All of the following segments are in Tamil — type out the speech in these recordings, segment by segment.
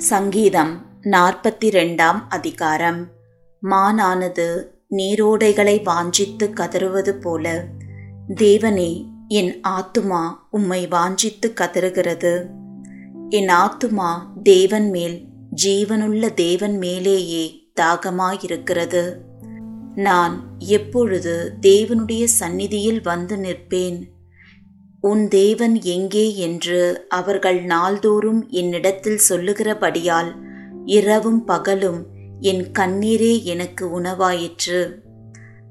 சங்கீதம் நாற்பத்தி ரெண்டாம் அதிகாரம். மானானது நீரோடைகளை வாஞ்சித்து கதறுவது போல தேவனே என் ஆத்துமா உம்மை வாஞ்சித்து கதறுகிறது. என் ஆத்துமா தேவன் மேல் ஜீவனுள்ள தேவன் மேலேயே தாகமாயிருக்கிறது. நான் எப்பொழுது தேவனுடைய சந்நிதியில் வந்து நிற்பேன்? உன் தேவன் எங்கே என்று அவர்கள் நாள்தோறும் என்னிடத்தில் சொல்லுகிறபடியால் இரவும் பகலும் என் கண்ணீரே எனக்கு உணவாயிற்று.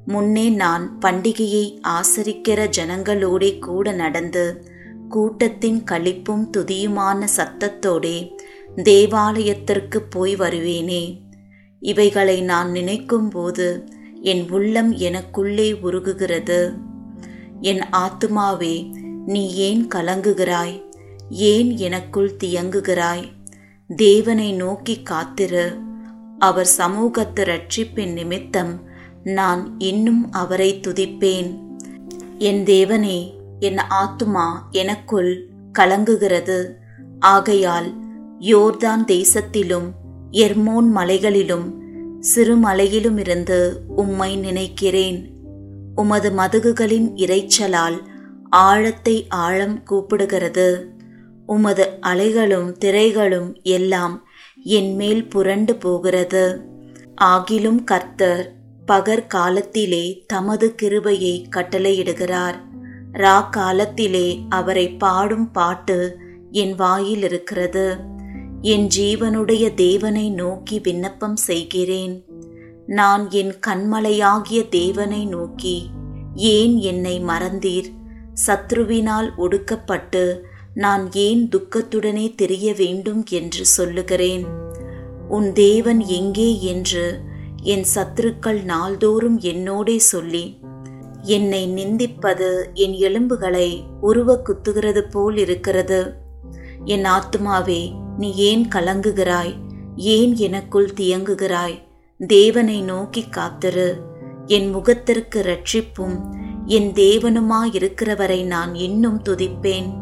முன்னே நான் பண்டிகையை ஆசரிக்கிற ஜனங்களோடே கூட நடந்து கூட்டத்தின் களிப்பும் துதியுமான சத்தத்தோடே தேவாலயத்திற்கு போய் வருவேனே. இவைகளை நான் நினைக்கும்போது என் உள்ளம் எனக்குள்ளே உருகுகிறது. என் ஆத்துமாவே நீ ஏன் கலங்குகிறாய்? ஏன் எனக்குள் தியங்குகிறாய்? தேவனை நோக்கி காத்திரு. அவர் சமூகத்து ரட்சிப்பின் நிமித்தம் நான் இன்னும் அவரை துதிப்பேன். என் தேவனே என் ஆத்துமா எனக்குள் கலங்குகிறது. ஆகையால் யோர்தான் தேசத்திலும் எர்மோன் மலைகளிலும் சிறுமலையிலுமிருந்து உம்மை நினைக்கிறேன். உமது மதுகுகளின் இரைச்சலால் ஆழத்தை ஆழம் கூப்பிடுகிறது. உமது அலைகளும் திரைகளும் எல்லாம் என் மேல் புரண்டு போகிறது. ஆகிலும் கர்த்தர் பகற்காலத்திலே தமது கிருபையை கட்டளையிடுகிறார். ரா காலத்திலே அவரை பாடும் பாட்டு என் வாயில் இருக்கிறது என் ஜீவனுடைய தேவனை நோக்கி விண்ணப்பம் செய்கிறேன். நான் என் கண்மலையாகிய தேவனை நோக்கி ஏன் என்னை மறந்தீர்? சத்ருவினால் ஒடுக்கப்பட்டு நான் ஏன் துக்கத்துடனே தெரிய வேண்டும் என்று சொல்லுகிறேன். உன் தேவன் எங்கே என்று என் சத்துருக்கள் நாள்தோறும் என்னோடே சொல்லி என்னை நிந்திப்பது என் எலும்புகளை உருவ குத்துகிறது போல் இருக்கிறது. என் ஆத்துமாவே நீ ஏன் கலங்குகிறாய்? ஏன் எனக்குள் தியங்குகிறாய்? தேவனை நோக்கி காத்திரு. என் முகத்திற்கு ரட்சிப்பும் என் தேவனுமாயிருக்கிறவரை நான் இன்னும் துதிப்பேன்.